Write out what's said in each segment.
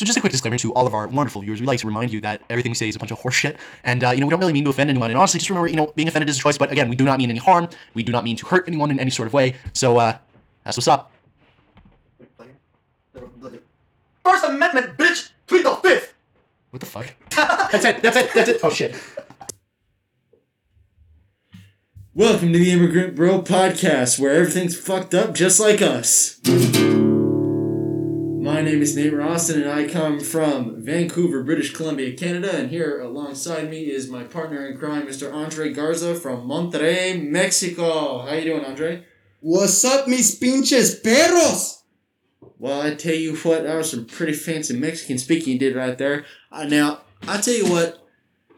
So just a quick disclaimer to all of our wonderful viewers. We like to remind you that everything we say is a bunch of horseshit, and uh, you know we don't really mean to offend anyone. And honestly, just remember, you know, being offended is a choice. But again, we do not mean any harm. We do not mean to hurt anyone in any sort of way. So uh, that's what's up. First Amendment, bitch! Plead the fifth! What the fuck? that's it. That's it. That's it. Oh shit. Welcome to the Immigrant Bro Podcast, where everything's fucked up just like us. My name is Nate Roston, and I come from Vancouver, British Columbia, Canada. And here alongside me is my partner in crime, Mr. Andre Garza from Monterrey, Mexico. How you doing, Andre? What's up, mis pinches perros? Well, I tell you what, that was some pretty fancy Mexican speaking you did right there. Uh, now, I tell you what,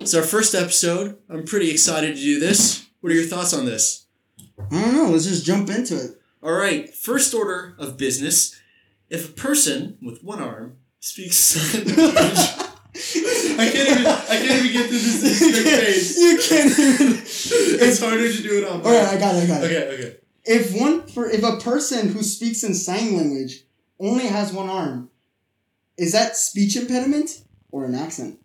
it's our first episode. I'm pretty excited to do this. What are your thoughts on this? I don't know. Let's just jump into it. All right, first order of business. If a person with one arm speaks sign language, I can't even. I can't even get through this straight face. you can't even. It's harder to do it on. All right, I got it. I got it. Okay. Okay. If one, for if a person who speaks in sign language only has one arm, is that speech impediment or an accent?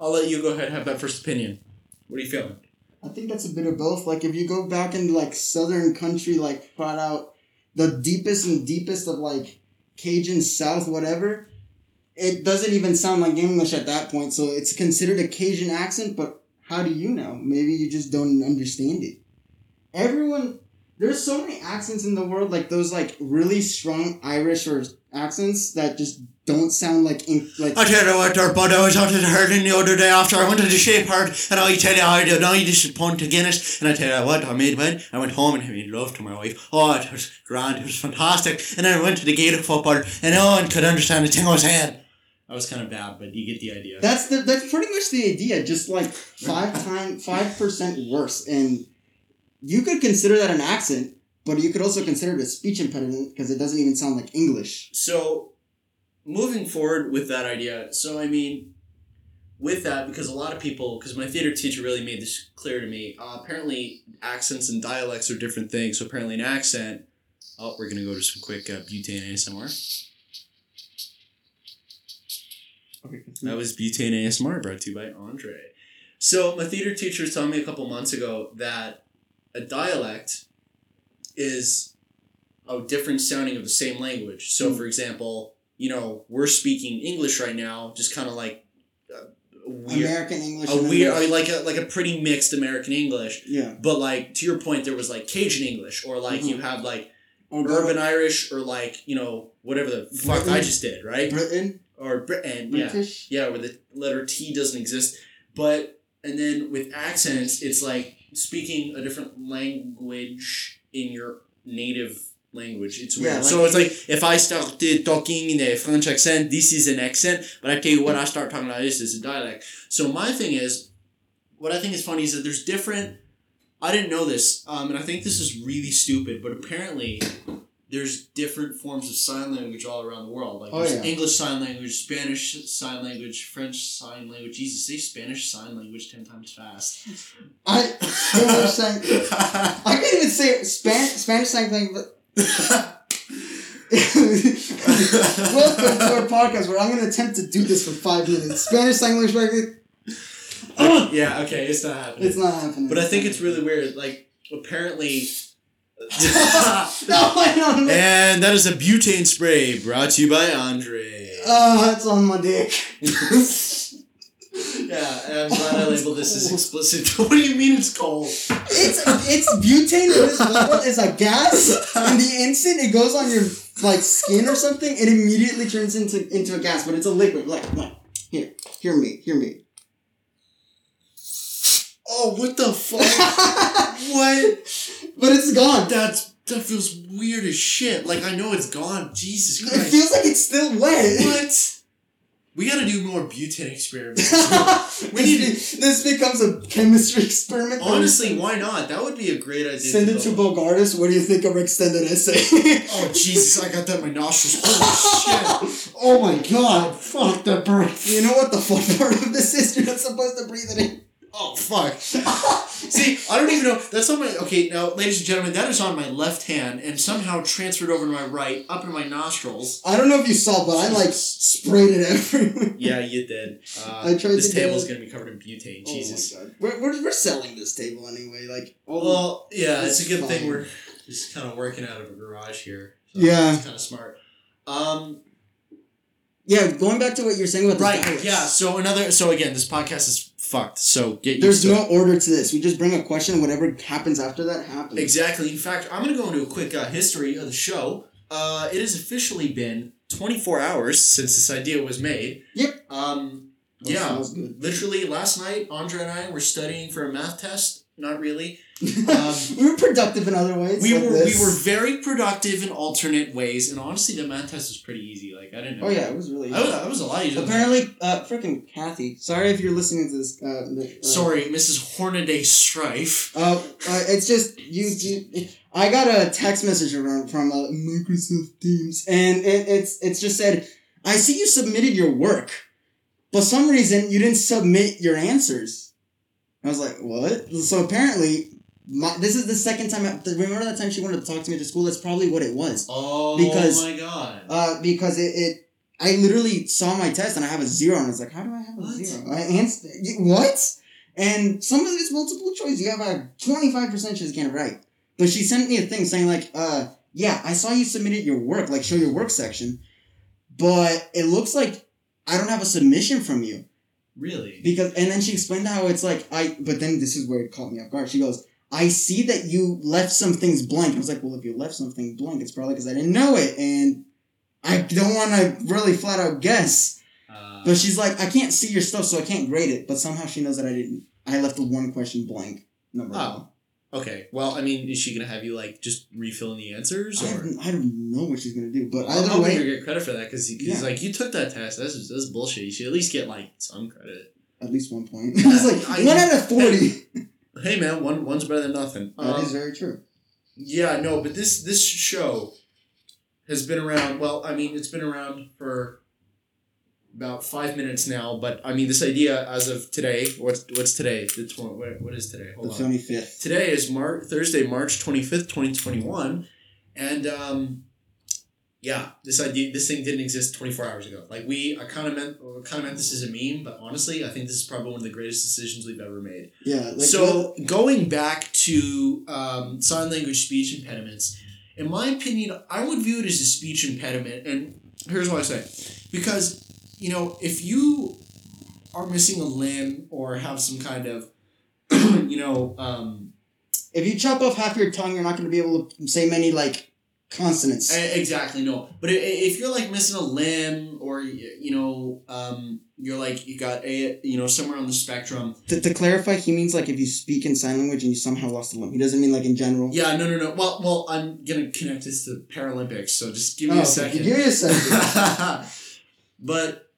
I'll let you go ahead and have that first opinion. What are you feeling? I think that's a bit of both. Like if you go back into like southern country, like flat out the deepest and deepest of like Cajun South, whatever, it doesn't even sound like English at that point. So it's considered a Cajun accent, but how do you know? Maybe you just don't understand it. Everyone, there's so many accents in the world, like those like really strong Irish or accents that just don't sound like in, like. I tell you what, there, bud, I was out at herding the other day after I went to the sheep herd, and I tell you, I did, I just pint to Guinness, and I tell you what, I made one, I went home and I made love to my wife. Oh, it was grand, it was fantastic. And then I went to the Gaelic football, and no one could understand the thing I was saying. That was kind of bad, but you get the idea. That's the that's pretty much the idea. Just like five time five percent worse, and you could consider that an accent, but you could also consider it a speech impediment because it doesn't even sound like English. So, moving forward with that idea, so I mean, with that, because a lot of people, because my theater teacher really made this clear to me, uh, apparently accents and dialects are different things. So, apparently, an accent, oh, we're going to go to some quick uh, butane ASMR. Okay. That was Butane ASMR brought to you by Andre. So my theater teacher was telling me a couple months ago that a dialect is a different sounding of the same language. So Hmm. for example, you know, we're speaking English right now, just kind of like uh, weird, American English. a weird, English. like a like a pretty mixed American English. yeah. But like to your point, there was like Cajun English, or like you Mhm. have like Or urban Irish, or like you know whatever the fuck I just did, right? Britain, Or Britain, yeah British. yeah, where the letter T doesn't exist. But and then with accents, it's like speaking a different language in your native language. It's weird. Yeah, like- so it's like if I started talking in a French accent, this is an accent. But I tell you what, I start talking like this is a dialect. So my thing is, what I think is funny is that there's different. I didn't know this, um, and I think this is really stupid. But apparently, there's different forms of sign language all around the world. Like Oh, there's yeah. English sign language, Spanish sign language, French sign language. Jesus, say Spanish sign language ten times fast. I Spanish sign. I can't even say Span- Spanish sign language. Welcome to our podcast where I'm going to attempt to do this for five minutes. Spanish sign language. language- yeah, okay, it's not happening. It's not happening. but I think it's really weird. Like apparently. No, I don't know. and that is a butane spray brought to you by Andre. Oh, it's on my dick. yeah, I'm glad I labeled this as explicit. what do you mean it's cold? It's it's butane in this bottle is a gas, and the instant it goes on your like skin or something, it immediately turns into into a gas. But it's a liquid. Like, like here, hear me, hear me. Oh, what the fuck? what? But it's gone. That's that feels weird as shit. Like I know it's gone. Jesus Christ. It feels like it's still wet. what? We gotta do more butane experiments. this, We need be- this becomes a chemistry experiment. Honestly, why not? That would be a great idea. send it to. Bogardus. What do you think of our extended essay? Oh Jesus! I got that in my nostrils. Holy shit! oh my god! Fuck the breath. You know what the fun part of this is? You're not supposed to breathe it in. Oh fuck! See, I don't even know. That's on my. Okay, now, ladies and gentlemen, that is on my left hand and somehow transferred over to my right, up in my nostrils. I don't know if you saw, but I like sprayed it everywhere. Yeah, you did. Uh, I tried this to get table's gonna be covered in butane. Oh Jesus. We're, we're, we're selling this table anyway. Like, all Well, yeah, it's a good thing we're just kind of working out of a garage here. So Yeah. it's kind of smart. Um, yeah, going back to what you're saying about the right. diets. Yeah. So another. So again, this podcast is fucked. So get used There's no it. order to this. We just bring a question. Whatever happens after that happens. Exactly. In fact, I'm going to go into a quick uh, history of the show. Uh, it has officially been 24 hours since this idea was made. Yep. Um, yeah. Literally, last night, Andre and I were studying for a math test. Not really. Um, we were productive in other ways. We like were this. we were very productive in alternate ways, and honestly, the math test was pretty easy. Like I didn't know. Oh yeah, it was really. Easy. I was, I was a lot easier. Apparently, uh, freaking Kathy. Sorry if you're listening to this. Uh, uh, Sorry, Mrs. Hornaday Strife. Uh, uh, it's just you, you. I got a text message around from uh, Microsoft Teams, and it, it's it's just said, "I see you submitted your work, but some reason you didn't submit your answers." I was like, "What?" So apparently, my, this is the second time. I, remember that time she wanted to talk to me to school? That's probably what it was. Oh Because- my god. Uh, because it, it, I literally saw my test and I have a zero, and I was like, "How do I have a What? zero? I answered what?" And some of it's multiple choice. You have a twenty five percent chance you get it right. But she sent me a thing saying like, "Uh, yeah, I saw you submitted your work, like show your work section, but it looks like I don't have a submission from you really? because." And then she explained how it's like I. But then this is where it caught me off guard. She goes. I see that you left some things blank. I was like, well, if you left something blank, it's probably because I didn't know it, and I don't want to really flat out guess. Uh, But she's like, I can't see your stuff, so I can't grade it. But somehow she knows that I didn't. I left the one question blank. Number Oh, okay. Well, I mean, is she gonna have you like just refill in the answers, one. I, don't- I don't know what she's gonna do, but I'm either way, you get credit for that because Yeah. like you took that test. That's that's bullshit. You should at least get like some credit. at least one point. it's like I- one out of forty. Hey man, one one's better than nothing. that Um, is very true. Yeah, no, but this this show has been around. Well, I mean, it's been around for about five minutes now. But I mean, this idea as of today. What's what's today? The tw- what, what is today? The Hold on. twenty fifth. Today is Mar- Thursday, March twenty fifth, twenty twenty one, and um, yeah, this idea, this thing didn't exist twenty four hours ago. Like we, I kind of meant, kind of meant this as a meme, but honestly, I think this is probably one of the greatest decisions we've ever made Yeah. Like so going back to um, sign language speech impediments, in my opinion, I would view it as a speech impediment, and here's what I say, because you know if you are missing a limb or have some kind of, you know, um, if you chop off half your tongue, you're not gonna be able to say many like consonants. e- exactly no, but if you're like missing a limb or you know, um, you're like you got a you know somewhere on the spectrum, to, to clarify, he means like if you speak in sign language and you somehow lost a limb. He doesn't mean like in general. yeah, no, no, no. Well, well, I'm gonna connect this to Paralympics, so just give me Oh, a second. Give me a second. but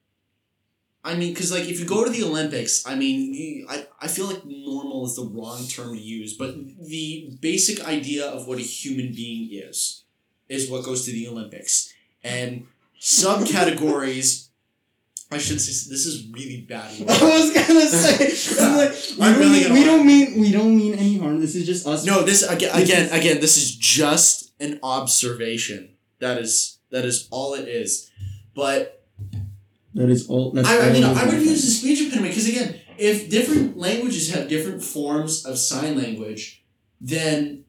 I mean, because like if you go to the Olympics, I mean, you, I I feel like normal is the wrong term to use, but the basic idea of what a human being is is what goes to the Olympics, and subcategories. I should say this is really bad. I was gonna say, I'm like, we, I'm don't, really mean, we don't mean we don't mean any harm. This is just us. No, this again, This again, is- again. This is just an observation. That is that is all it is. But that is all. That's I, I mean. I would use the speech impediment because again, if different languages have different forms of sign language, then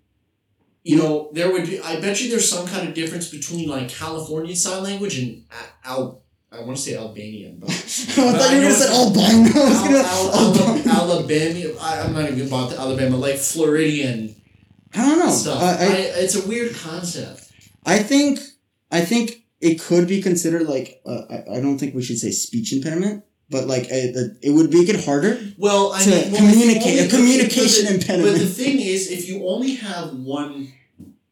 you know there would be. I bet you there's some kind of difference between like California sign language and Al. I want to say Albanian, but I thought you were gonna say albino. I was Al, gonna Al, Al. Alabama. I, I'm not even about the Alabama, like Floridian I don't know. stuff. I, I, I, it's a weird concept. I think I think it could be considered like uh, I, I don't think we should say speech impediment, but like a, the, it would make it harder. Well, I To mean, well, communicate- a communication but the- impediment. But the thing is, if you only have one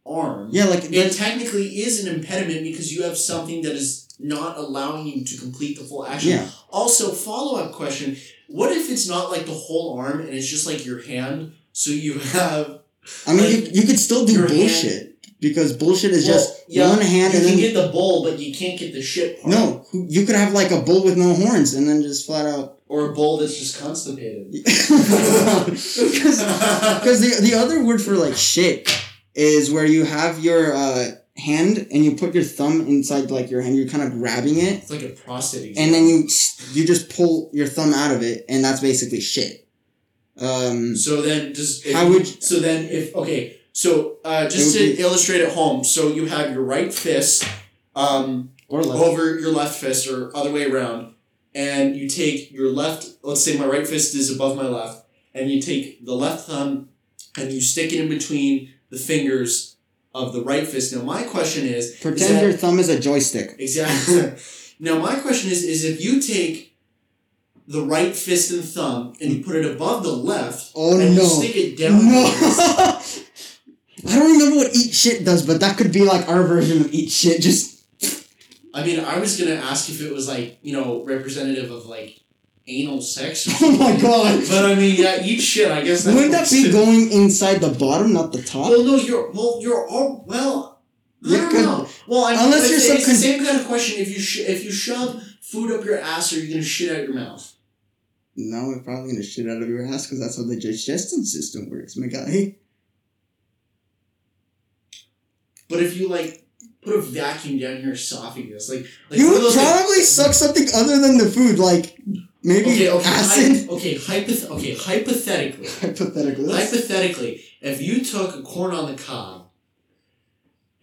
arm, Yeah, like it technically is an impediment because you have something that is not allowing you to complete the full action. yeah. Also, follow up question: What if it's not like the whole arm and it's just like your hand? So you have I mean, like, you, you could still do bullshit. Because bullshit is Well, just yeah, one hand You and can then get the bull, but you can't get the shit part. no, you could have like a bull with no horns and then just flat out. Or a bull that's just constipated. Because the the other word for like shit is where you have your uh, hand and you put your thumb inside like your hand. You're kind of grabbing it, It's like a prostate. exam. and then you you just pull your thumb out of it, and that's basically shit. Um, So then, just How would- so then if okay, so uh, just to be- illustrate at home, so you have your right fist um, over your left fist or other way around, and you take your left. Let's say my right fist is above my left, and you take the left thumb and you stick it in between the fingers of the right fist. Now my question is, is Pretend that- your thumb is a joystick. Exactly. now my question is is if you take the right fist and thumb and you put it above the left Oh and no! you stick it down. No. I don't remember what eat shit does, but that could be like our version of eat shit. Just I mean, I was gonna ask if it was like you know representative of like anal sex. Or oh my god! But I mean, yeah, eat shit. I guess. Wouldn't that be too. going inside the bottom, not the top? Well, no, you're well, you're all well. I don't know. Well, I mean, unless you're it's some the same kind of question. If you sh- if you shove food up your ass, are you gonna shit out your mouth? No, we're probably gonna shit out of your ass because that's how the digestion system works, my guy. But if you like put a vacuum down your esophagus, like like you would those, like- probably suck something other than the food, like maybe okay, okay, acid. okay, hypoth- okay, hypothetically, Hypothetically, hypothetically, if you took a corn on the cob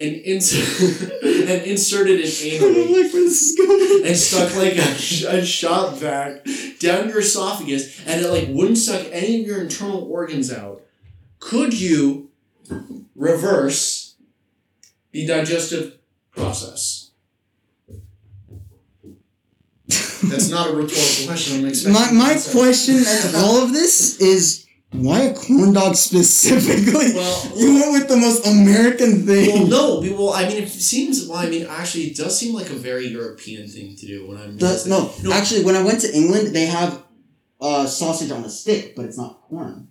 and insert and inserted it anally like where this is going. and stuck like a, a shop vac down your esophagus and it like wouldn't suck any of your internal organs out, could you reverse the digestive process? That's not a rhetorical question. I'm my my question and all of this is why a corn dog specifically? Well, you went with the most American thing. Well, thing. no. Well, I mean, it seems. Well, I mean, actually, it does seem like a very European thing to do. When I'm The- no, No. actually, when I went to England, they have uh, sausage on a stick, but it's not corn.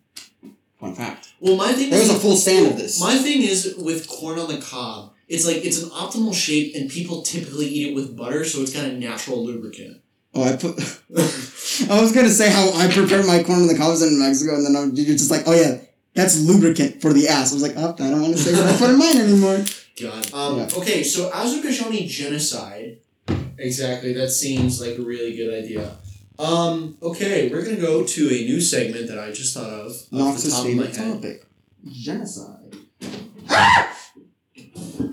Fun fact. Well, my thing. There was is, a full stand of this. My thing is with corn on the cob. It's like it's an optimal shape, and people typically eat it with butter, so it's got a natural lubricant. Oh, I put. I was gonna say how I prepare my corn on the cobs in Mexico, and then I'm, you're just like, oh yeah, that's lubricant for the ass. I was like, oh, I don't want to say what I put in mine anymore. God. Um, Yeah. Okay, so Azerbaijani genocide. Exactly. That seems like a really good idea. Um, okay, we're gonna go to a new segment that I just thought of off the top of my head. topic: genocide.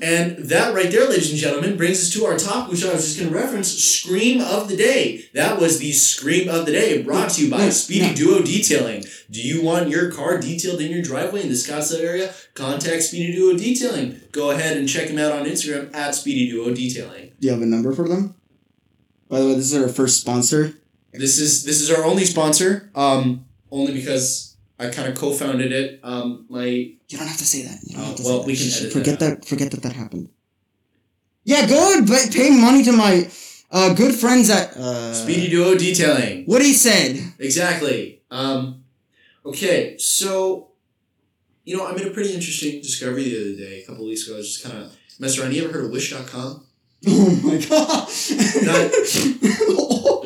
And that right there, ladies and gentlemen, brings us to our topic, which I was just going to reference Scream of the Day. That was the Scream of the Day brought to you by Speedy. Duo Detailing. Do you want your car detailed in your driveway in the Scottsdale area? Contact Speedy Duo Detailing. Go ahead and check them out on Instagram at Speedy Duo Detailing. Do you have a number for them? By the way, this is our first sponsor. This is this is our only sponsor, um, only because I kind of co-founded it. Um, my You don't have to say that. You don't have to well, say we can edit forget that that. Forget that that happened. Yeah, go and pay- money to my uh, good friends at uh, Speedy Duo Detailing. What he said. Exactly. Um, okay, so you know, I made a pretty interesting discovery the other day, a couple weeks ago. I was just kind of messing around. You ever heard of Wish.com? Oh my god. That-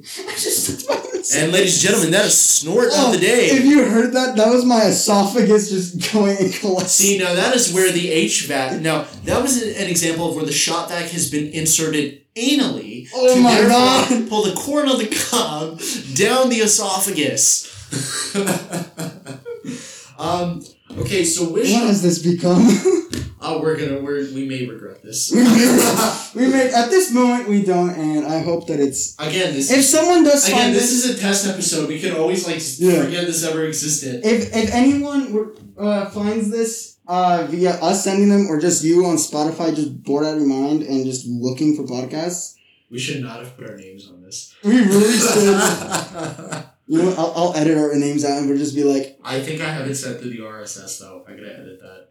And ladies and gentlemen, that is snort of the day. If you heard that, that was my esophagus just going and collapsing. See, now that is where the HVAC. Now that was an example of where the shop vac has been inserted anally. Oh to my God. Pull the corn of the cob down the esophagus. um. Okay, so Wish. what has this become? Oh, we're gonna. We're, we may regret this. we may at this moment we don't, and I hope that it's. Again, this. If someone does Again, find this this, is a test episode. We can always like Yeah. forget this ever existed. if if anyone were- uh, finds this uh, via us sending them or just you on Spotify, just bored out of your mind and just looking for podcasts, We should not have put our names on this. we really should. you know, I'll, I'll edit our names out and we'll just be like, I think I have it set to the RSS though. I gotta edit that.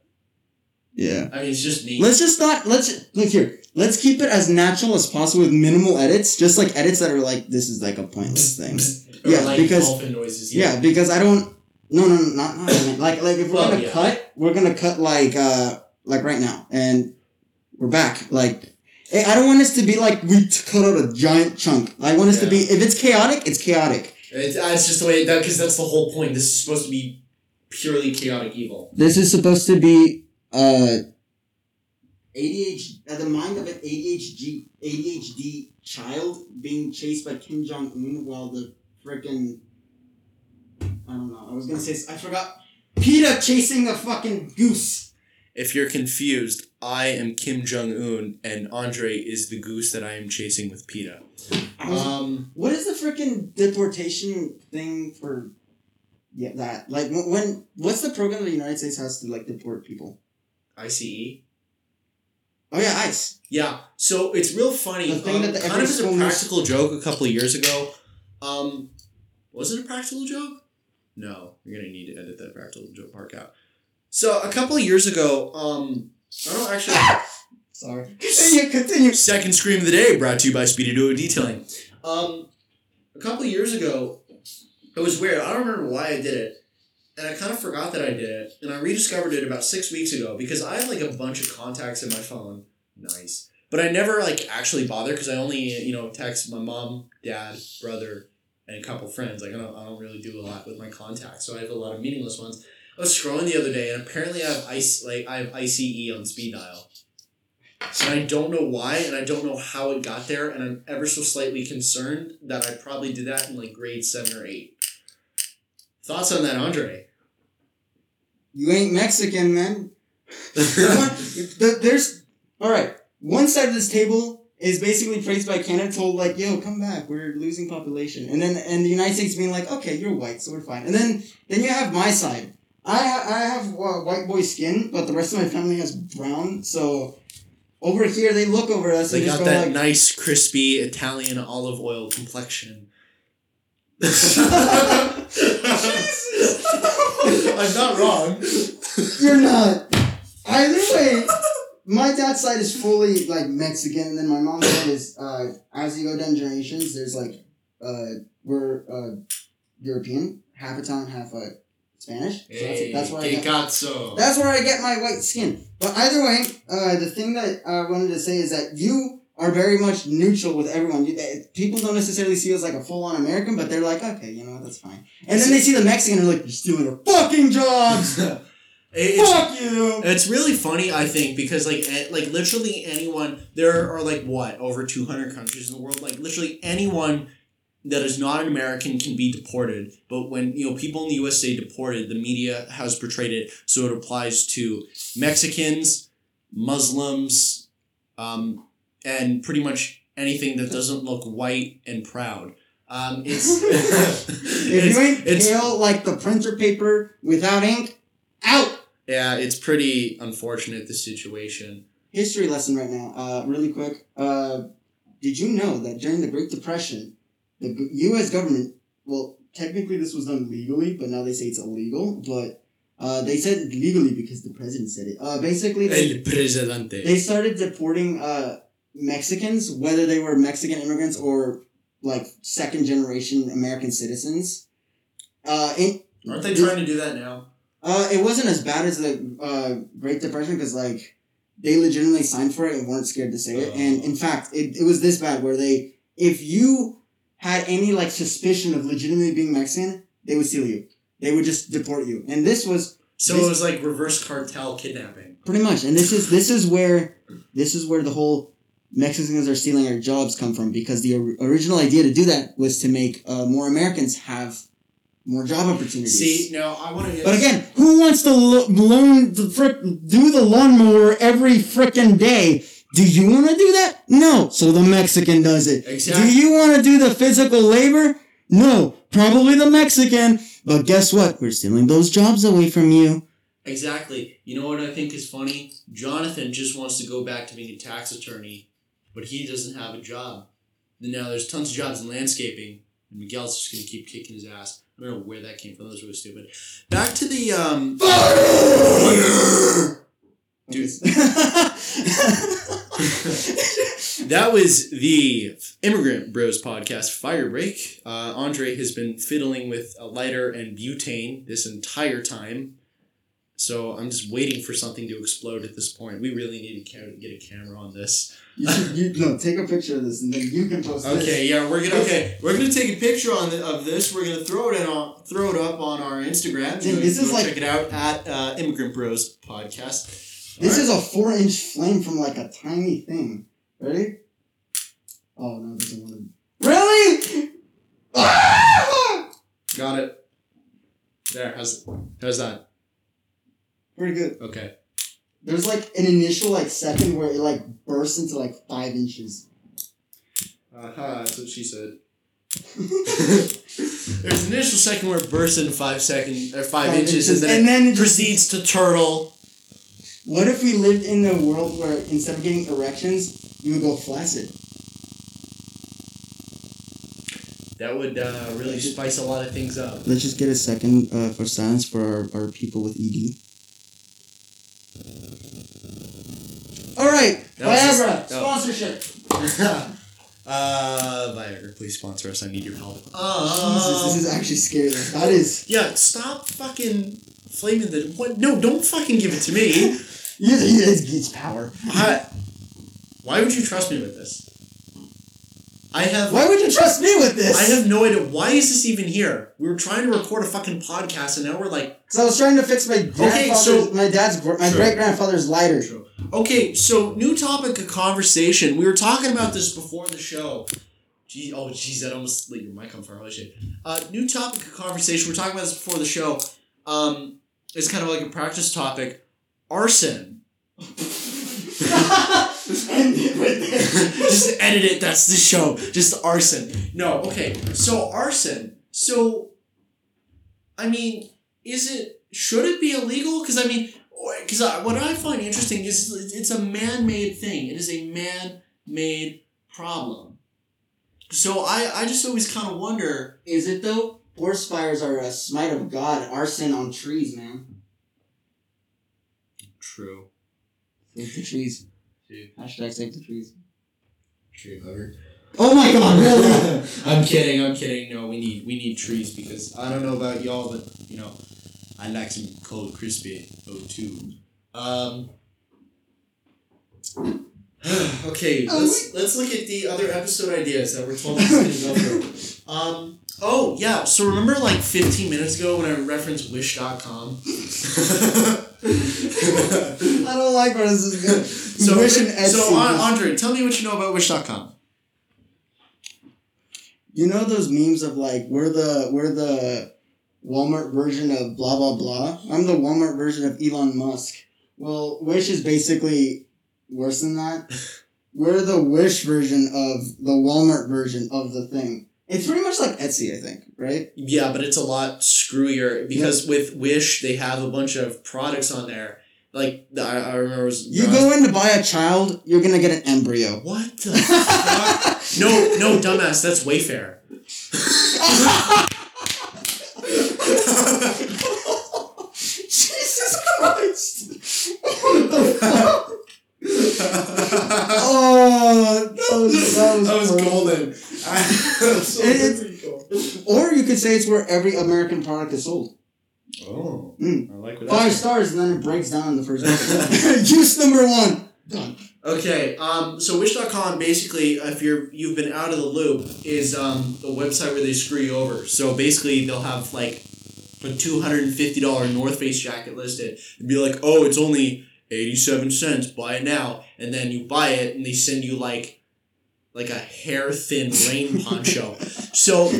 Yeah. I mean, it's just me. Let's just not let's look here. Let's keep it as natural as possible with minimal edits, just like edits that are like this is like a pointless thing. Yeah, like because- noises. Yeah, because I don't. No, no, no, not, not like like if we're Well, gonna yeah. cut, we're gonna cut like uh like right now, and we're back. Like, I I don't want us to be like we cut out a giant chunk. I want us to be. If it's chaotic, it's chaotic. It's, uh, it's just the way that because that's the whole point. This is supposed to be purely chaotic evil. This is supposed to be uh ADHD, uh, the mind of an ADHD ADHD child being chased by Kim Jong Un while the freaking I don't know. I was gonna say I forgot. PETA chasing a fucking goose. If you're confused, I am Kim Jong Un, and Andre is the goose that I am chasing with PETA. Um, what is the freaking deportation thing for? Yeah, that like when, when what's the program that the United States has to like deport people? ICE. Oh yeah, ICE. Yeah, so it's real funny. The thing um, that the- kind of as a practical joke a couple of years ago. Um, was it a practical joke? No, you're gonna need to edit that practical joke part out. So a couple of years ago, um, I don't actually. Sorry. Continue. Continue. Second scream of the day brought to you by Speedy Duo Detailing. Um, a couple of years ago, it was weird. I don't remember why I did it, and I kind of forgot that I did it, and I rediscovered it about six weeks ago because I have like a bunch of contacts in my phone. Nice, but I never like actually bother because I only you know text my mom, dad, brother, and a couple friends. Like I don't I don't really do a lot with my contacts, so I have a lot of meaningless ones. I was scrolling the other day, and apparently I have ice like I have ICE on speed dial. And I don't know why, and I don't know how it got there, and I'm ever so slightly concerned that I probably did that in like grade seven or eight. Thoughts on that, Andre? You ain't Mexican, man. There's all right. One side of this table is basically praised by Canada, told like, "Yo, come back. We're losing population," and then and the United States being like, "Okay, you're white, so we're fine." And then then you have my side. I ha- I have uh, white boy skin, but the rest of my family has brown. So over here, they look over us They and just got go that like, nice, crispy Italian olive oil complexion. I'm not wrong. You're not. Either way, my dad's side is fully like Mexican, and then my mom's side is uh, as you go down generations, there's like uh, we're uh, European, half Italian, half uh, Spanish. So that's, that's where I get, cazzo. that's where I get my white skin. But either way, uh, the thing that I wanted to say is that you are very much neutral with everyone. Eh, people don't necessarily see us like a full on American, but they're like, okay, you know what, that's fine. And then they see the Mexican, and they're like, you're stealing our fucking jobs. It's, Fuck you. It's really funny, I think, because like eh, like literally anyone there are like what over two hundred countries in the world. Like literally anyone that is not an American can be deported. But when you know people in the U.S. say deported, the media has portrayed it so it applies to Mexicans, Muslims, um, and pretty much anything that doesn't look white and proud. Um, it's If you ain't it's, pale like the printer paper without ink, out. yeah, it's pretty unfortunate the situation. History lesson right now, uh, really quick. Uh, did you know that during the Great Depression, the U.S. government, well, technically this was done legally, but now they say it's illegal. But uh, they said legally because the president said it. Uh, basically, they, El presidente. they started deporting uh, Mexicans, whether they were Mexican immigrants or like second generation American citizens. Uh, in, Aren't they trying to do that now? Uh, it wasn't as bad as the uh, Great Depression because like they legitimately signed for it and weren't scared to say it. And in fact, it, it was this bad where they, if you had any like suspicion of legitimately being Mexican, they would steal you. They would just deport you. And this was So This- it was like reverse cartel kidnapping. pretty much. And this is this is where this is where the whole Mexicans are stealing our jobs come from because the or- original idea to do that was to make uh, more Americans have more job opportunities. See, no, I want to. But again, who wants to lo- loan the frick do the lawnmower every frickin' day? Do you want to do that? No. So the Mexican does it. Exactly. Do you want to do the physical labor? No. Probably the Mexican. But guess what? We're stealing those jobs away from you. exactly. You know what I think is funny? Jonathan just wants to go back to being a tax attorney, but he doesn't have a job. And now there's tons of jobs in landscaping, and Miguel's just gonna keep kicking his ass. I don't know where that came from. That was really stupid. Back to the um. Dude. that was the Immigrant Bros podcast Fire Break. Uh, Andre has been fiddling with a lighter and butane this entire time. So I'm just waiting for something to explode at this point. We really need to ca- get a camera on this. You should, you, no, take a picture of this and then you can post this. Okay, yeah, we're gonna okay, we're gonna take a picture on the, of this. We're gonna throw it in on throw it up on our Instagram. Dude, Go- this is like- check it out at uh, Immigrant Bros Podcast. This is a four inch flame from like a tiny thing. Ready? Oh no, it doesn't want to. Really? Ah! got it. There, how's how's that? Pretty good. Okay. There's like an initial like second where it like bursts into like five inches. Uh-huh, that's what she said. There's an initial second where it bursts in five second or five, inches, and then, and then it it just- proceeds to turtle. What if we lived in a world where instead of getting erections, you would go flaccid? That would uh, really spice a lot of things up. Let's just get a second uh, for silence for our, our people with ED. Right, That was just- Viagra sponsorship. uh, Viagra, please sponsor us. I need your help. Jesus, Um, this is actually scary. That is. yeah, stop fucking flaming the what? No, don't fucking give it to me. Yeah, it's, it's power. I, why would you trust me with this? I have. Why would you trust me with this? I have no idea. Why is this even here? We were trying to record a fucking podcast, and now we're like. Because I was trying to fix my grandfather's, so- my dad's, my great grandfather's lighter. Okay, so new topic of conversation. We were talking about this before the show. Gee, oh, jeez, that almost lit your mic on fire. Holy shit. Uh, new topic of conversation. We are talking about this before the show. Um, it's kind of like a practice topic. Arson. Just End it with. Just edit it. That's the show. Just arson. No, okay. So arson. So, I mean, is it should it be illegal? Because I mean, because what I find interesting is it's a man-made thing. It is a man-made problem. So I I just always kind of wonder. Is it though? Forest fires are a smite of God. Arson on trees, man. True. Save the trees. Dude. Hashtag save the trees. True. Hugger. Oh my god, really? I'm kidding. I'm kidding. No, we need we need trees because I don't know about y'all, but you know, I like some cold crispy O2. Um. okay, let's let's look at the other episode ideas that we're told to go through. Um. Oh yeah. So remember like 15 minutes ago when I referenced Wish.com. I don't like where this is going. so Wish and Etsy. so An- Andre, tell me what you know about Wish.com. You know those memes of like we're the we're the Walmart version of blah blah blah. I'm the Walmart version of Elon Musk. Well, Wish is basically worse than that. We're the Wish version of the Walmart version of the thing. It's pretty much like Etsy, I think, right? Yeah, but it's a lot screwier because with Wish they have a bunch of products on there. Like I, I remember was You go in to buy a child, you're gonna get an embryo. What the fuck? No, no, dumbass. That's Wayfair. Jesus Christ! What the fuck? Oh, that was that was, That was golden. so It- Or you could say it's where every American product is sold. Oh, Mm. I like what Five stars, and then it breaks down in the first episode. Use number one. Done. Okay, um, so Wish.com basically, if you're you've been out of the loop, is um a website where they screw you over. So basically, they'll have like a two hundred and fifty dollar North Face jacket listed and be like, oh, it's only eighty seven cents. Buy it now, and then you buy it, and they send you like like a hair thin rain poncho. so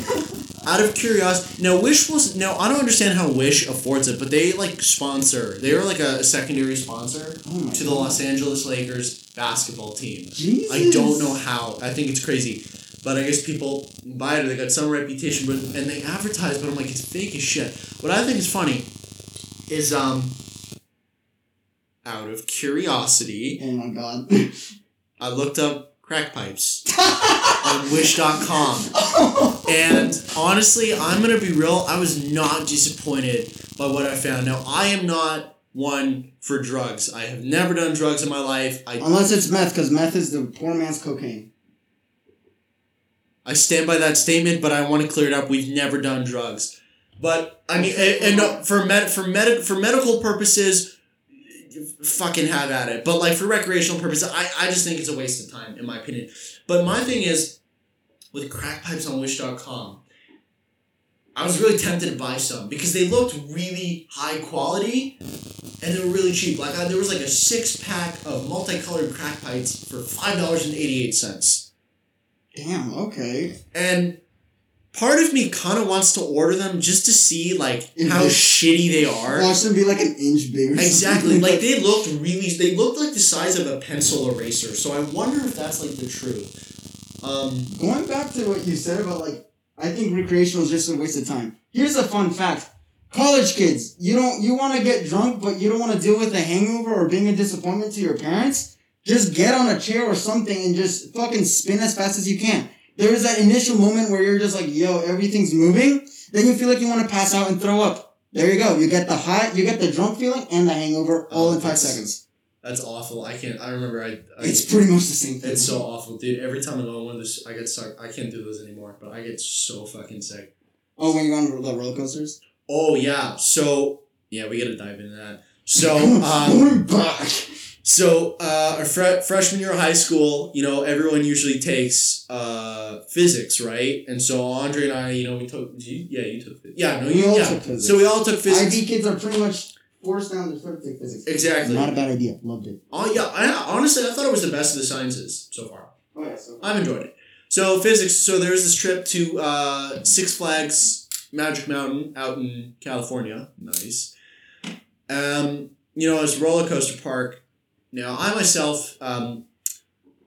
out of curiosity, now Wish was now I don't understand how Wish affords it, but they like sponsor. They are like a secondary sponsor Oh to the Los Angeles Lakers basketball team. Jesus. I don't know how. I think it's crazy. But I guess people buy it. They got some reputation, but and they advertise. But I'm like, it's fake as shit. What I think is funny is um. Out of curiosity, Oh my god. I looked up crack pipes on Wish.com, and honestly, I'm gonna be real. I was not disappointed by what I found. Now, I am not one for drugs. I have never done drugs in my life. I Unless it's meth, because meth is the poor man's cocaine. I stand by that statement, but I want to clear it up. We've never done drugs. But I mean, and, and no, for med for med for medical purposes, fucking have at it. But like for recreational purposes, I, I just think it's a waste of time, in my opinion. But my thing is, with crack pipes on Wish.com, I was really tempted to buy some because they looked really high quality and they were really cheap. Like I, there was like a six pack of multicolored crack pipes for five dollars and eighty eight cents. Damn. Okay. And part of me kind of wants to order them just to see like If how shitty they are. Watch them be like an inch bigger. Exactly. Like they looked really they looked like the size of a pencil eraser. So I wonder if that's like the truth. Um Going back to what you said about like, I think recreational is just a waste of time. Here's a fun fact: college kids, you don't you want to get drunk, but you don't want to deal with a hangover or being a disappointment to your parents. Just get on a chair or something and just fucking spin as fast as you can. There is that initial moment where you're just like, yo, everything's moving. Then you feel like you want to pass out and throw up. There you go. You get the high, you get the drunk feeling and the hangover all Oh, in five seconds. that's awful. I can't I remember I, I It's pretty much the same thing. it's so awful, dude. Every time I go on one of those I get stuck I can't do those anymore, but I get so fucking sick. Oh, when you're on the roller coasters. Oh yeah. So yeah, we gotta dive into that. So um back. So, uh, our fre- freshman year of high school, you know, everyone usually takes uh, physics, right? And so Andre and I, you know, we took. You, yeah, you took. Physics. Yeah, no, We you. all yeah. took physics. So we all took physics. IB kids are pretty much forced down to take physics. Exactly. Not a bad idea. Loved it. Oh yeah, I, honestly, I thought it was the best of the sciences so far. Oh yeah. So. I've enjoyed it. So physics. So there was this trip to uh, Six Flags Magic Mountain out in California. Nice. Um, you know, it's a roller coaster park. Now I myself um,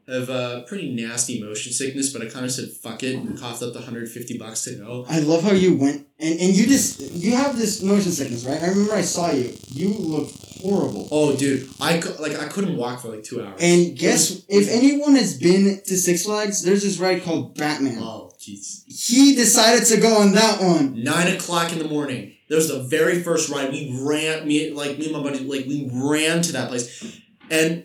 have uh, pretty nasty motion sickness, but I kind of said fuck it and coughed up the hundred fifty bucks to go. I love how you went and, and you just you have this motion sickness, right? I remember I saw you. You looked horrible. Oh, dude, I like I couldn't walk for like two hours. And guess if anyone has been to Six Flags, there's this ride called Batman. oh, jeez. He decided to go on that one. Nine o'clock in the morning. That was the very first ride. We ran me like me and my buddy like we ran to that place, and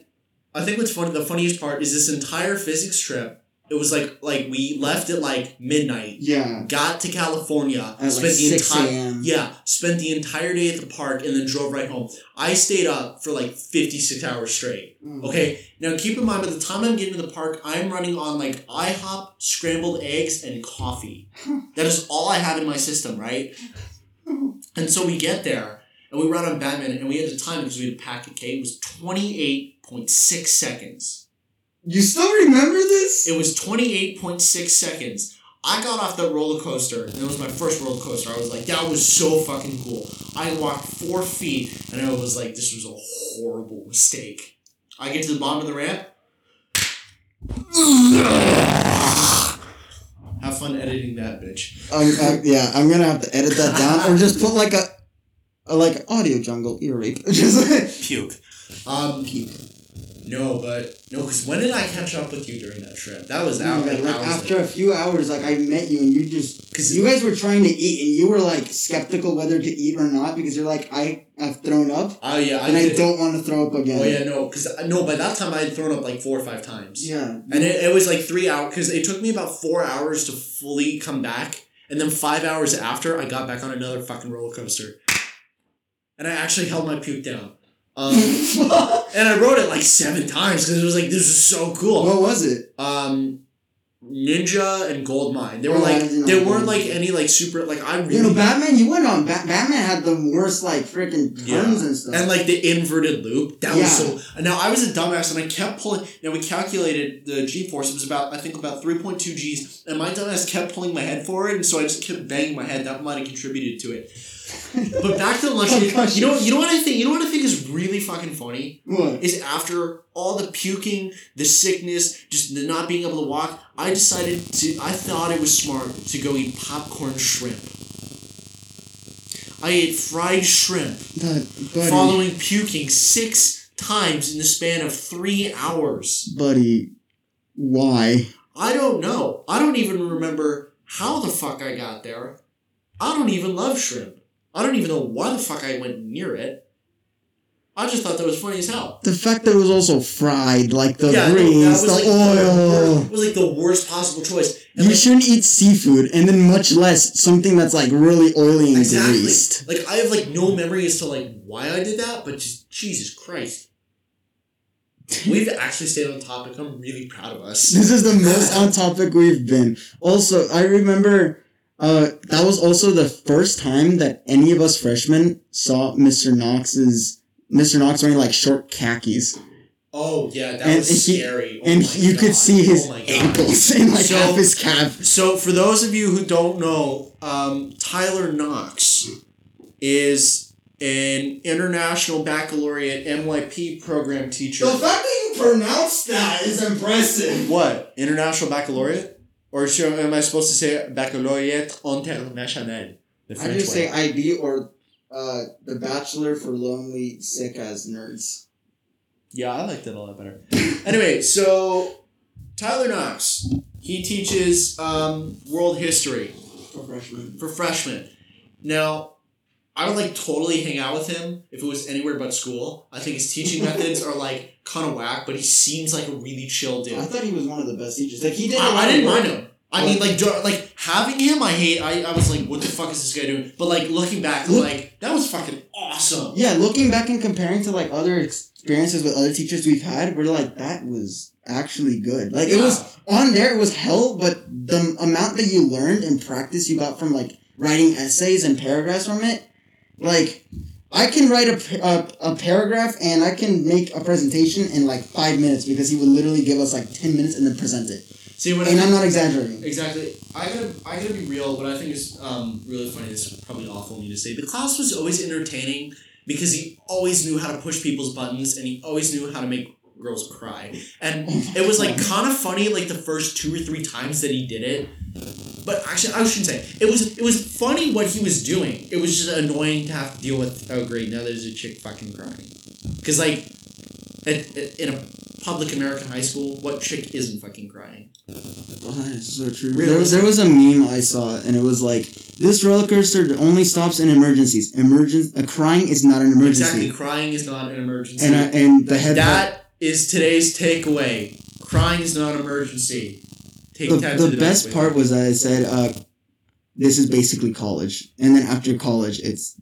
I think what's funny the funniest part is this entire physics trip. It was like like we left at like midnight, Yeah. got to California, At like the entire yeah spent the entire day at the park, and then drove right home. I stayed up for like fifty six hours straight. Mm. Okay, now keep in mind by the time I'm getting to the park, I'm running on like IHOP, scrambled eggs, and coffee. that is all I have in my system, right? And so we get there and we run on Batman and we had to time it because we had a packet K. It was 28.6 seconds. You still remember this? It was 28.6 seconds. I got off that roller coaster and it was my first roller coaster. I was like, that was so fucking cool. I walked four feet and I was like, this was a horrible mistake. I get to the bottom of the ramp. Have fun editing that, bitch. Um, yeah, I'm gonna have to edit that down, or just put like a, a like audio jungle ear rape. just Puke. Um, no, but no, because when did I catch up with you during that trip? That was out. like, like, after later. a few hours, like I met you and you just because you guys were trying to eat and you were like skeptical whether to eat or not because you're like I have thrown up Oh yeah, I and I did. don't want to throw up again. Oh yeah, no, because no, by that time I had thrown up like four or five times. Yeah. And it, it was like three hours because it took me about four hours to fully come back, and then five hours after I got back on another fucking roller coaster, and I actually held my puke down. Um, and I wrote it like seven times because it was like this is so cool. what was it? Um, Ninja and Gold Mine. They were Oh, like they weren't like any like super like I really You know, Batman. You went on. Ba- Batman had the worst like freaking turns Yeah. and stuff. and like the inverted loop. That was Yeah. so. and Now I was a dumbass and I kept pulling. Now we calculated the G force. It was about I think about three point two G's, and my dumbass kept pulling my head forward, and so I just kept banging my head. That might have contributed to it. But back to the lunch. Oh, you know, you know what I think. You know what I think is really fucking funny what? is after all the puking, the sickness, just the not being able to walk. I decided to. I thought it was smart to go eat popcorn shrimp. I ate fried shrimp following puking six times in the span of three hours. buddy, why? I don't know. I don't even remember how the fuck I got there. I don't even love shrimp. I don't even know why the fuck I went near it. I just thought that was funny as hell. The fact that it was also fried, like the Yeah, grease, the like oil. It was like the worst possible choice. And You like, shouldn't eat seafood, and then much less something that's like really oily and exactly. greased. Like I have like no memory as to like why I did that, but just Jesus Christ. We've actually stayed on topic. I'm really proud of us. This is the most on topic we've been. Also, I remember uh, that was also the first time that any of us freshmen saw Mr. Knox's Mr. Knox wearing like short khakis, Oh yeah, that And was he- scary. Oh and you God. could see his Oh ankles and like So- half his calf. So, for those of you who don't know, um, Tyler Knox is an international baccalaureate MYP program teacher. The fact that you pronounced that is impressive. What? International baccalaureate? Or should, am I supposed to say baccalaureate international? The I French just way. say IB or uh, the Bachelor for lonely sick as nerds. Yeah, I like that a lot better. anyway, so Tyler Knox, he teaches um, world history. For freshmen. for freshmen. Now, I would like totally hang out with him if it was anywhere but school. I think his teaching methods are like kind of whack, but he seems like a really chill dude. I thought he was one of the best teachers. Like he did. I, I didn't mind him. I mean, like, like having him, I hate. I, I was like, what the fuck is this guy doing? But like looking back, Look- like that was fucking awesome. Yeah, looking back and comparing to like other experiences with other teachers we've had, we're like that was actually good. Like it was on there, it was hell, but the amount that you learned and practice you got from like writing essays and paragraphs from it, like I can write a, a, a paragraph and I can make a presentation in like five minutes because he would literally give us like ten minutes and then present it. See, when And I I'm not exaggerating. Exactly. I gotta I gotta be real. What I think is um, really funny. This is probably awful of me to say. but class was always entertaining because he always knew how to push people's buttons and he always knew how to make girls cry. And it was like kind of funny like the first two or three times that he did it. But actually, I shouldn't say it was. It was funny what he was doing. It was just annoying to have to deal with. Oh great, now there's a chick fucking crying. Because like, at, at- in a public American high school, what chick isn't fucking crying? Oh, that is so true. Really? There was, there was a meme I saw, and it was like, "This roller coaster only stops in emergencies. Emergen- uh, crying is not an emergency." Exactly, crying is not an emergency. And uh, and the head that is today's takeaway. Crying is not an emergency. Take the, time the, best part was that I said, uh, "This is basically college," and then after college, it's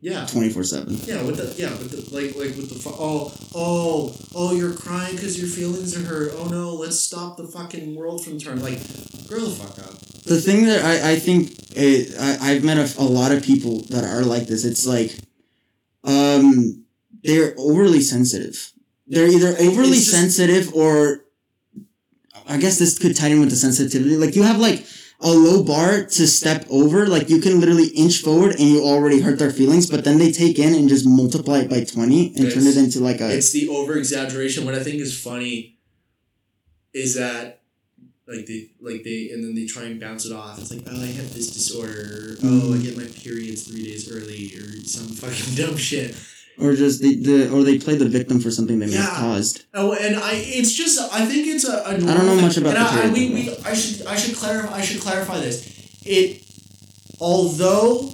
yeah, twenty four seven. yeah, with the yeah, with the like like with the oh oh oh you're crying because your feelings are hurt. Oh no, let's stop the fucking world from turning. Like, grow the fuck up. The thing that I I think it, I I've met a, a lot of people that are like this. It's like, um, they're overly sensitive. They're either overly just- sensitive or I guess this could tie in with the sensitivity. Like you have like a low bar to step over. Like you can literally inch forward and you already hurt their feelings, but then they take in and just multiply it by twenty and turn it into like a. It's the over exaggeration. What I think is funny is that like they like they and then they try and bounce it off. It's like oh I have this disorder. Oh I mm. get my periods three days early or some fucking dumb shit. Or just the, the or they play the victim for something they may have caused. Oh, and I it's just I think it's a. a I don't know much about I, I, we, we I should I should clarify I should clarify this. It although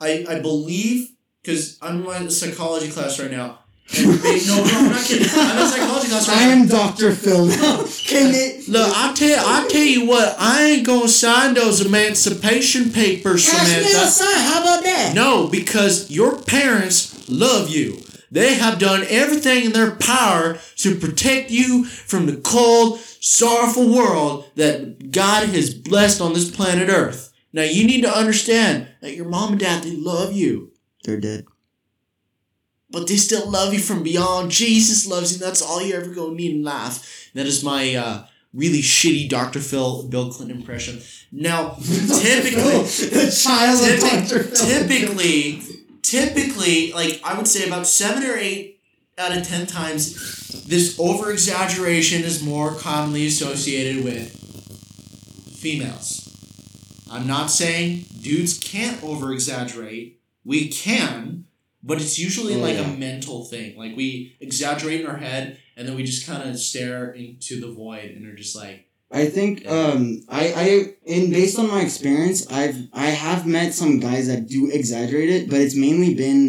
I I believe because I'm in my psychology class right now. They, no, no, I'm not kidding. I'm in psychology class right I am Doctor Phil. Can it? Look, I tell I tell you what, I ain't gonna sign those emancipation papers, Samantha. outside. How about that? No, because your parents love you. They have done everything in their power to protect you from the cold, sorrowful world that God has blessed on this planet Earth. Now you need to understand that your mom and dad they love you, They're dead. But they still love you from beyond. Jesus loves you. That's all you're ever gonna need in life. That is my uh, really shitty Dr. Phil Bill Clinton impression. Now, typically, the child of Doctor Phil. typically, typically, like I would say about seven or eight out of ten times, this over exaggeration is more commonly associated with females. I'm not saying dudes can't over exaggerate. We can, but it's usually Oh, like a mental thing. Like we exaggerate in our head and then we just kind of stare into the void and are just like, I think um I I in based on my experience I've I have met some guys that do exaggerate it, but it's mainly been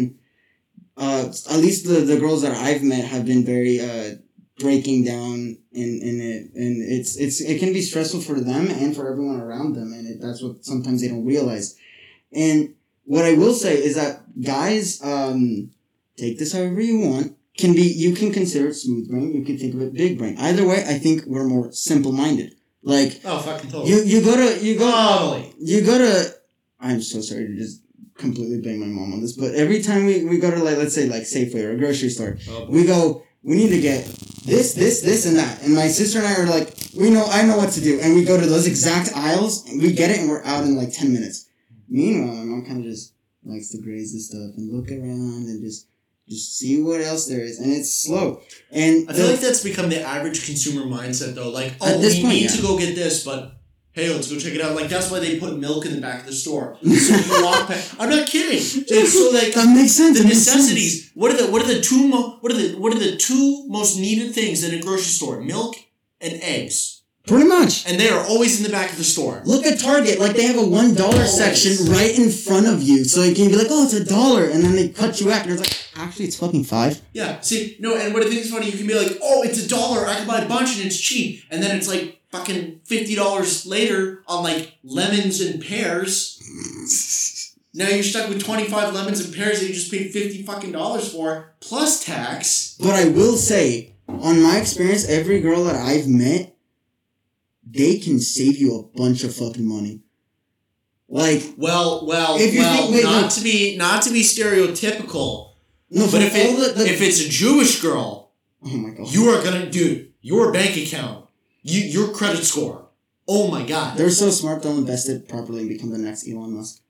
uh, at least the, the girls that I've met have been very uh, breaking down in, in it, and it's it's it can be stressful for them and for everyone around them, and it, that's what sometimes they don't realize. And what I will say is that guys, um, take this however you want. Can be you can consider it smooth brain. You can think of it big brain. Either way, I think we're more simple minded. Like Oh, fucking totally. you you go to you go Totally. you go to I'm so sorry to just completely bang my mom on this, but every time we, we go to like let's say like Safeway or a grocery store, Oh, we go, we need to get this, this, this, and that. And my sister and I are like, we know I know what to do. And we go to those exact aisles and we get it and we're out in like ten minutes. Meanwhile, my mom kinda just likes to graze the stuff and look around and just just see what else there is. And it's slow. And I feel the- like that's become the average consumer mindset, though. Like, oh, we point, need yeah. to go get this, but hey, let's go check it out. Like, that's why they put milk in the back of the store. So you walk past. I'm not kidding. So like that makes sense. the it makes sense. necessities. What are the what are the two mo- what are the what are the two most needed things in a grocery store? Milk and eggs, Pretty much. and they are always in the back of the store. Look at Target, like they have a one dollar section right in front of you, so you can be like, "Oh, it's a dollar," and then they cut you out, and it's like, "Actually, it's fucking five. Yeah. See, no, and what I think is funny, you can be like, oh, it's a dollar. I can buy a bunch and it's cheap, and then it's like fucking fifty dollars later on like lemons and pears. Now you're stuck with twenty five lemons and pears that you just paid fifty fucking dollars for plus tax. But I will say, on my experience, every girl that I've met, they can save you a bunch of fucking money. Like, Well, well, If you well. think- wait, not wait. to be not to be stereotypical, no, but if it, the, the if it's a Jewish girl, oh my god, you are gonna, dude, your bank account, you your credit score. Oh my god. they're so smart, they'll invest it properly and become the next Elon Musk.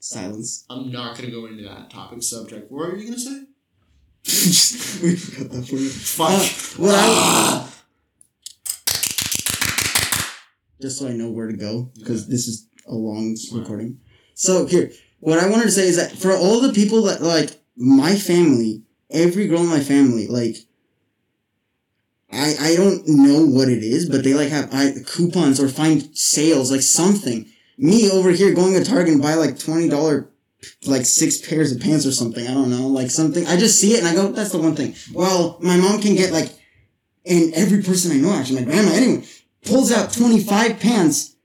Silence. I'm not gonna go into that topic subject. What are you gonna say? we forgot that for you. Fuck. Uh, what I, Ah! Just so I know where to go because this is a long recording. So here, what I wanted to say is that for all the people that like my family, every girl in my family, like I I don't know what it is, but they like have I, coupons or find sales like something. Me over here going to Target and buy like twenty dollar like six pairs of pants or something. I don't know, like something. I just see it and I go, that's the one thing. Well, my mom can get like, and every person I know actually, my grandma, anyone pulls out 25 pants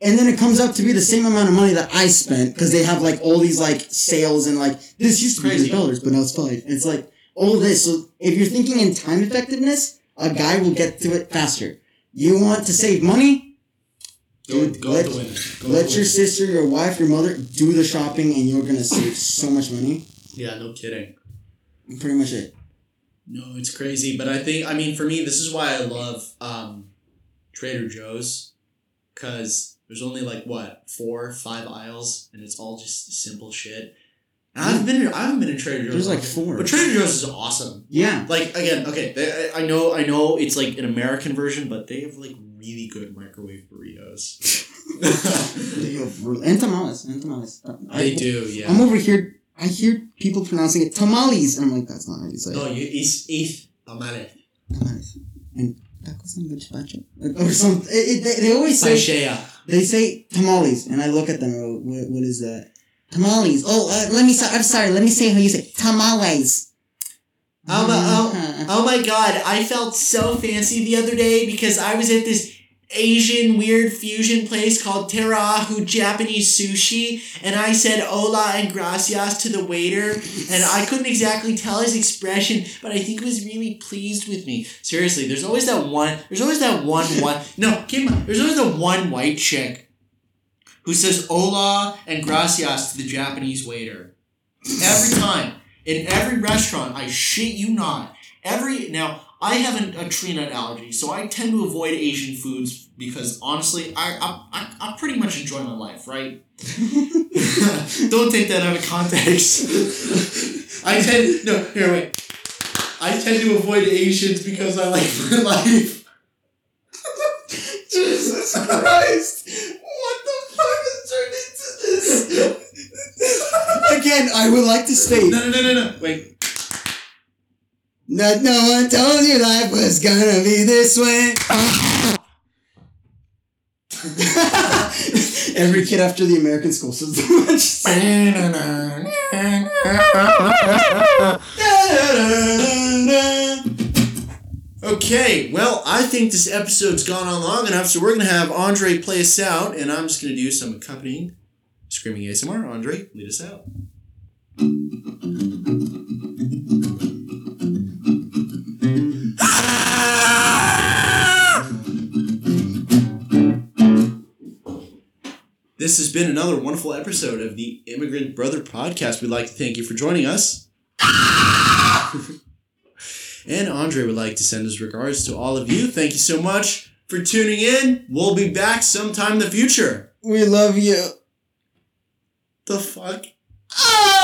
and then it comes up to be the same amount of money that I spent because they have like all these like sales and like this used to be. $100 but now it's five. It's like all this. So if you're thinking in time effectiveness, a guy will get to it faster. You want to save money? Go, Dude, go let-. Go Let your sister, your wife, your mother do the shopping and you're gonna save so much money. Yeah, no kidding. Pretty much it. No, it's crazy, but I think I mean for me, this is why I love um, Trader Joe's, because there's only like what four, five aisles, and it's all just simple shit. And I've been, in, I haven't been in Trader Joe's. There's like four. but Trader Joe's is awesome. Yeah. Like again, okay, they, I I know, I know, it's like an American version, but they have like really good microwave burritos. And tamales. And tamales. Uh, they I- do, yeah. I'm over here. I hear people pronouncing it tamales, and I'm like, that's not how you say no, you it's eighth tamale. Tamales. And tacos and gazpacho. Or something. They, they always say they say tamales, and I look at them. What, what is that? Tamales. Oh, uh, let me. I'm sorry. Let me say how you say tamales. Um, um, Uh, Oh my god, I felt so fancy the other day because I was at this Asian weird fusion place called Terahu Japanese Sushi and I said hola and gracias to the waiter and I couldn't exactly tell his expression but I think he was really pleased with me. Seriously, there's always that one there's always that one one no, mind, there's always the one white chick who says hola and gracias to the Japanese waiter. Every time. In every restaurant, I shit you not. Every now I have an, a tree nut allergy, so I tend to avoid Asian foods because honestly, I I, I, I pretty much enjoy my life, right? Don't take that out of context. I tend no here wait. I tend to avoid Asians because I like my life. Jesus Christ! What the fuck has turned into this? Again, I would like to state No no no no no wait. That no one told you life was gonna be this way. Every kid after the American school system. Okay, well, I think this episode's gone on long enough, so we're gonna have Andre play us out, and I'm just gonna do some accompanying screaming ASMR. Andre, lead us out. This has been another wonderful episode of the Immigrant Brother Podcast. We'd like to thank you for joining us. and Andre would like to send his regards to all of you. Thank you so much for tuning in. We'll be back sometime in the future. we love you. The fuck? Ah!